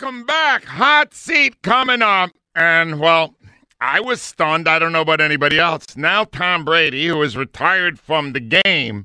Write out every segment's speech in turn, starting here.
Welcome back. Hot seat coming up. And, well, I was stunned. I don't know about anybody else. Now, Tom Brady, who is retired from the game,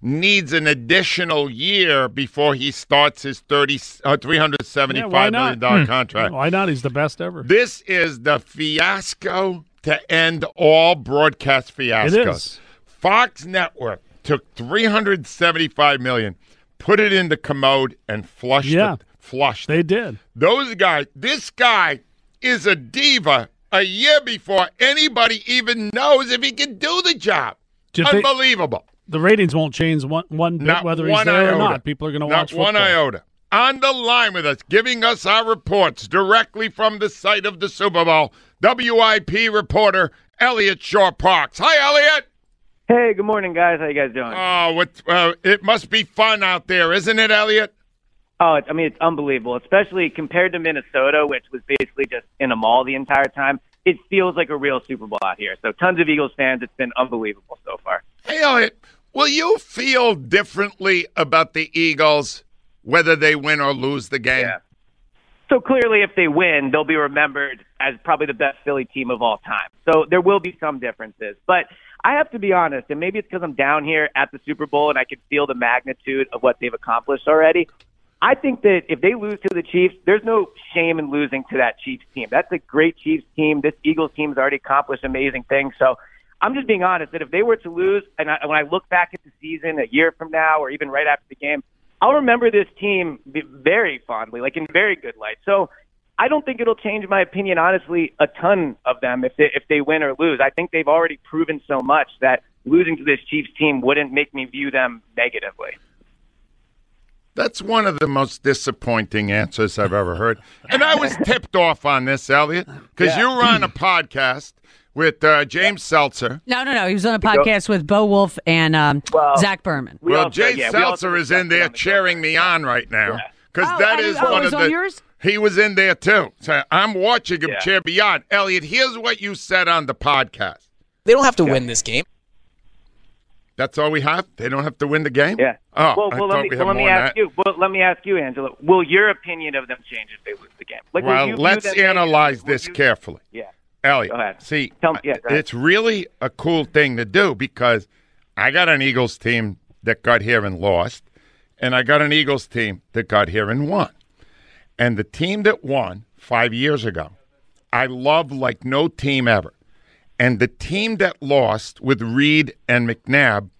needs an additional year before he starts his 30, uh, $375 Yeah, dollar contract. Why not? He's the best ever. This is the fiasco to end all broadcast fiascos. Fox Network took 375 million, put it in the commode and flushed Yeah. it. Flushed They did. Those guys, this guy is a diva a year before anybody even knows if he can do the job. Do you think- Unbelievable. The ratings won't change one one bit Not whether one he's there iota. or not. People are going to watch. Not watch one football. iota. On the line with us, giving us our reports directly from the site of the Super Bowl, WIP reporter Eliot Shorr-Parks. Hi, Eliot. Hey, good morning, guys. How you guys doing? Oh, what? Uh, it must be fun out there, isn't it, Elliot? Oh, I mean, it's unbelievable, especially compared to Minnesota, which was basically just in a mall the entire time. It feels like a real Super Bowl out here. So, tons of Eagles fans. It's been unbelievable so far. Hey, Eliot, will you feel differently about the Eagles whether they win or lose the game? Yeah. So clearly, if they win, they'll be remembered as probably the best Philly team of all time. So there will be some differences, but I have to be honest, and maybe it's because I'm down here at the Super Bowl and I can feel the magnitude of what they've accomplished already. I think that if they lose to the Chiefs, there's no shame in losing to that Chiefs team. That's a great Chiefs team. This Eagles team has already accomplished amazing things. So I'm just being honest that if they were to lose, and I, when I look back at the season a year from now, or even right after the game, I'll remember this team very fondly, like in very good light. So I don't think it'll change my opinion, honestly, a ton of them if they if they win or lose. I think they've already proven so much that losing to this Chiefs team wouldn't make me view them negatively. That's one of the most disappointing answers I've ever heard. And I was tipped off on this, Eliot, because you were on a podcast with uh, James Seltzer. No, no, no. He was on a podcast with Bo Wulf and um, Well, Zach Berman. We well, also- Jay yeah, we Seltzer is in there the cheering me on right now because Oh, that I- is oh, one of on the. yours? He was in there too. So I'm watching him Yeah. cheer beyond. Eliot, here's what you said on the podcast. They don't have to win this game. That's all we have. They don't have to win the game. Yeah. Oh, well, well, let me, we well, let me ask you. Well, let me ask you, Angelo. Will your opinion of them change if they lose the game? Like, Well, let's analyze this you- carefully. Yeah. Eliot, Go ahead. see, Tell me- yeah, it's really a cool thing to do because I got an Eagles team that got here and lost, and I got an Eagles team that got here and won. And the team that won five years ago, I love like no team ever. And the team that lost with Reid and McNabb,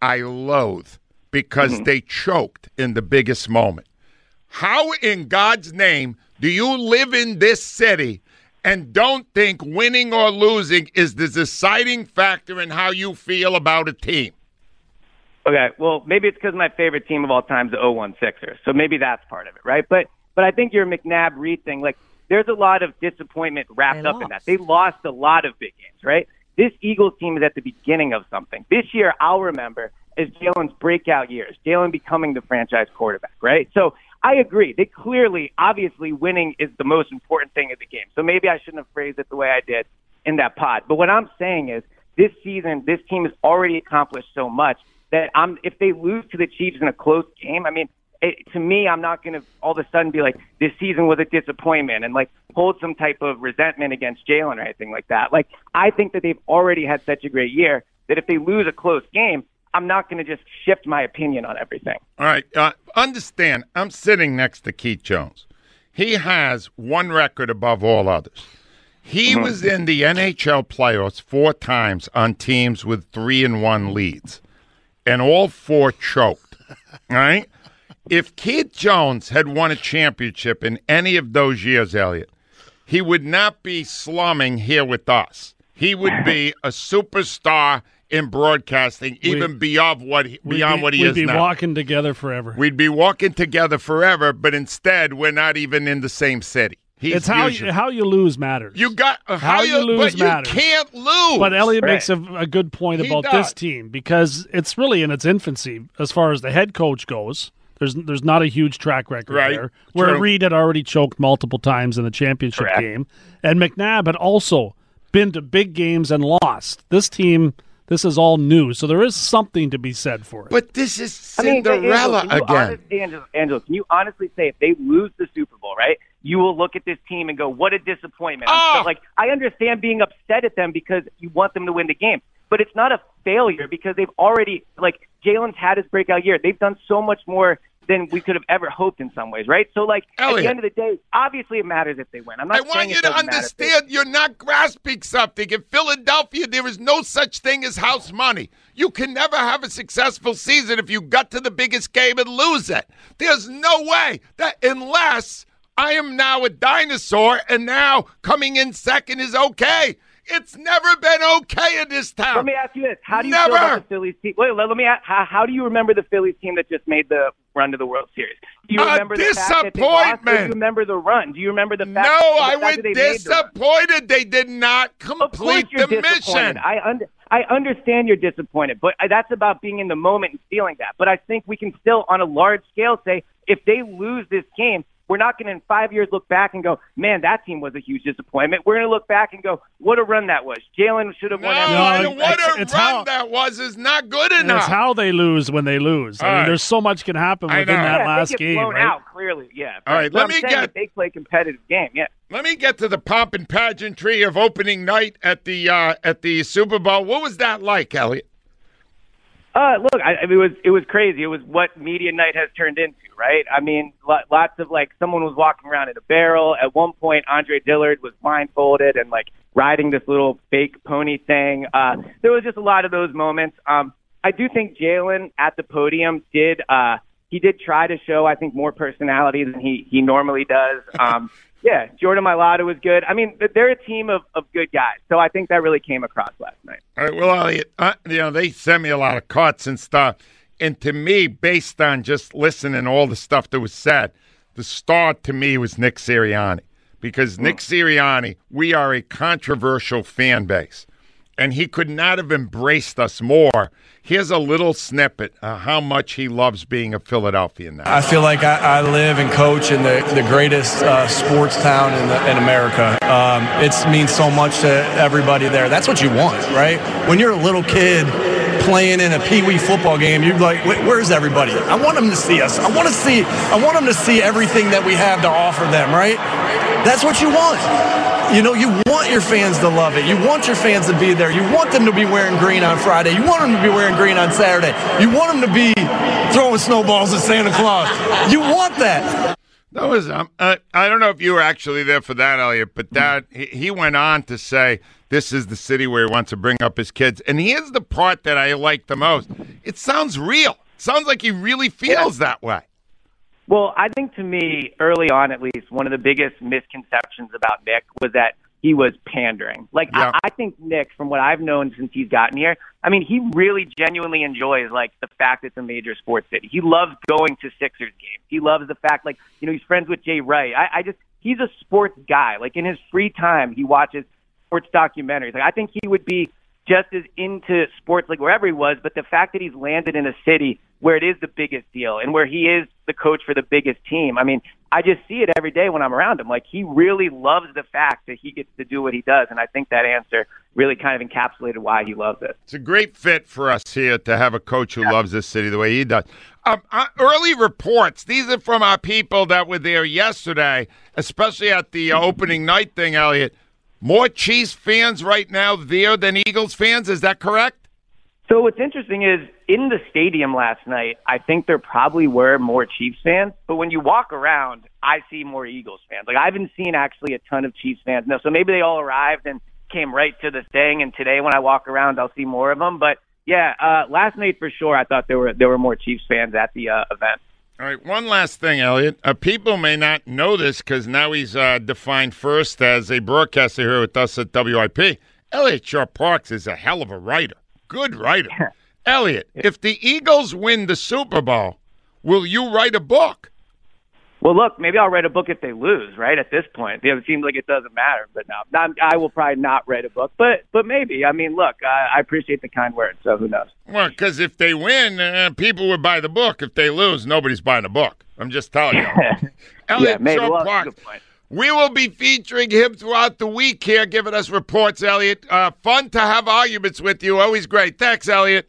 I loathe because Mm-hmm. they choked in the biggest moment. How in God's name do you live in this city and don't think winning or losing is the deciding factor in how you feel about a team? Okay, well, maybe it's because my favorite team of all time is the 01 Sixers, so maybe that's part of it, right? But but I think your McNabb Reid thing, like, there's a lot of disappointment wrapped up in that. They lost a lot of big games, right? This Eagles team is at the beginning of something. This year, I'll remember as Jalen's breakout years, Jalen becoming the franchise quarterback, right? So I agree. They clearly, obviously, winning is the most important thing of the game. So maybe I shouldn't have phrased it the way I did in that pod. But what I'm saying is, this season, this team has already accomplished so much that I'm. If they lose to the Chiefs in a close game, I mean, it, to me, I'm not going to all of a sudden be like, this season was a disappointment and like hold some type of resentment against Jalen or anything like that. Like, I think that they've already had such a great year that if they lose a close game, I'm not going to just shift my opinion on everything. All right. Uh, understand, I'm sitting next to Keith Jones. He has one record above all others. He was in the NHL playoffs four times on teams with three and one leads, and all four choked. All right. If Keith Jones had won a championship in any of those years, Eliot, he would not be slumming here with us. He would be a superstar in broadcasting, even beyond what he, We'd beyond be, what he we'd is be now. walking together forever. We'd be walking together forever, but instead, we're not even in the same city. He's it's how usually- you, how you lose matters. you got uh, how, how you lose but you can't lose. But Eliot Right. makes a, a good point He about does. this team because it's really in its infancy as far as the head coach goes. There's there's not a huge track record Right. there. Where True. Reid had already choked multiple times in the championship Correct. game, and McNabb had also been to big games and lost. This team, this is all new, so there is something to be said for it. But this is I mean, Cinderella Angelo, can you again. honest- Angelo, Angelo, can you honestly say if they lose the Super Bowl, right? You will look at this team and go, "What a disappointment!" Oh! so- like I understand being upset at them because you want them to win the game, but it's not a failure because they've already like Jalen's had his breakout year. They've done so much more than we could have ever hoped in some ways, right? So like at the end of the day, obviously it matters if they win. I'm not I saying want you to understand you're not grasping something. In Philadelphia, there is no such thing as house money. You can never have a successful season if you got to the biggest game and lose it. There's no way that unless I am now a dinosaur and now coming in second is okay. It's never been okay in this town. Let me ask you this: How do you Never. feel about the Phillies team? Wait, let, let me. Ask, how, how do you remember the Phillies team that just made the run to the World Series? Do you A remember the fact that they lost, do you remember the run? Do you remember the no, fact? the I fact was that they made the disappointed they did not complete the mission. I under, I understand you're disappointed, but that's about being in the moment and feeling that. But I think we can still, on a large scale, say if they lose this game, we're not going to in five years look back and go, man, that team was a huge disappointment. We're going to look back and go, what a run that was. Jalen should have No, won. I MVP. don't- it's- what a it's run how- that was is not good enough. it's how they lose when they lose. I mean, right. there's so much can happen I within know. that yeah, last they get game, blown right? out clearly. Yeah. All right, But let I'm me get- they play competitive game. Yeah. Let me get to the pomp and pageantry of opening night at the uh, at the Super Bowl. What was that like, Eliot? Uh, look, I, I mean, it was it was crazy. It was what media night has turned into, right? I mean, lo- lots of like someone was walking around in a barrel. At one point, Andre Dillard was blindfolded and like riding this little fake pony thing. Uh, there was just a lot of those moments. Um, I do think Jalen at the podium did. Uh, he did try to show, I think, more personality than he he normally does. Um, yeah, Jordan Mailata was good. I mean, they're a team of of good guys, so I think that really came across last night. All right, well, Eliot, uh, you know they sent me a lot of cuts and stuff, and to me, based on just listening all the stuff that was said, the star to me was Nick Sirianni because Nick Sirianni, we are a controversial fan base, and he could not have embraced us more. Here's a little snippet of how much he loves being a Philadelphian now. I feel like I, I live and coach in the, the greatest uh, sports town in, the, in America. Um, it means so much to everybody there. That's what you want, right? When you're a little kid playing in a pee wee football game, you're like, where's everybody? I want them to see us. I want to see. I want them to see everything that we have to offer them, right? That's what you want. You know, you want your fans to love it. You want your fans to be there. You want them to be wearing green on Friday. You want them to be wearing green on Saturday. You want them to be throwing snowballs at Santa Claus. You want that. That was um, uh, I don't know if you were actually there for that, Eliot, but that he, he went on to say this is the city where he wants to bring up his kids, and here's the part that I like the most. It sounds real. It sounds like he really feels that way. Well, I think to me, early on at least, one of the biggest misconceptions about Nick was that he was pandering. Like, Yeah. I, I think Nick, from what I've known since he's gotten here, I mean, he really genuinely enjoys, like, the fact it's a major sports city. He loves going to Sixers games. He loves the fact, like, you know, he's friends with Jay Wright. I, I just, he's a sports guy. Like, in his free time, he watches sports documentaries. Like, I think he would be just as into sports like wherever he was, but the fact that he's landed in a city where it is the biggest deal and where he is the coach for the biggest team. I mean, I just see it every day when I'm around him. Like he really loves the fact that he gets to do what he does, and I think that answer really kind of encapsulated why he loves it. It's a great fit for us here to have a coach who loves this city the way he does. Um, uh, early reports, these are from our people that were there yesterday, especially at the uh, opening night thing, Eliot. More Chiefs fans right now there than Eagles fans. Is that correct? So what's interesting is in the stadium last night, I think there probably were more Chiefs fans, but when you walk around, I see more Eagles fans. Like I haven't seen actually a ton of Chiefs fans. No, so maybe they all arrived and came right to the thing, and today when I walk around, I'll see more of them. But yeah, uh, last night for sure, I thought there were there were more Chiefs fans at the uh, event. All right, one last thing, Eliot. Uh, people may not know this because now he's uh, defined first as a broadcaster here with us at WIP. Eliot Shorr-Parks is a hell of a writer. Good writer. Eliot, if the Eagles win the Super Bowl, will you write a book? Well, look, maybe I'll write a book if they lose. Right at this point, it seems like it doesn't matter. But no, not, I will probably not write a book. But but maybe. I mean, look, I, I appreciate the kind words. So who knows? Well, because if they win, uh, people would buy the book. If they lose, nobody's buying a book. I'm just telling you. Eliot yeah, maybe. Well. We will be featuring him throughout the week here, giving us reports, Eliot. Uh, fun to have arguments with you. Always great. Thanks, Eliot.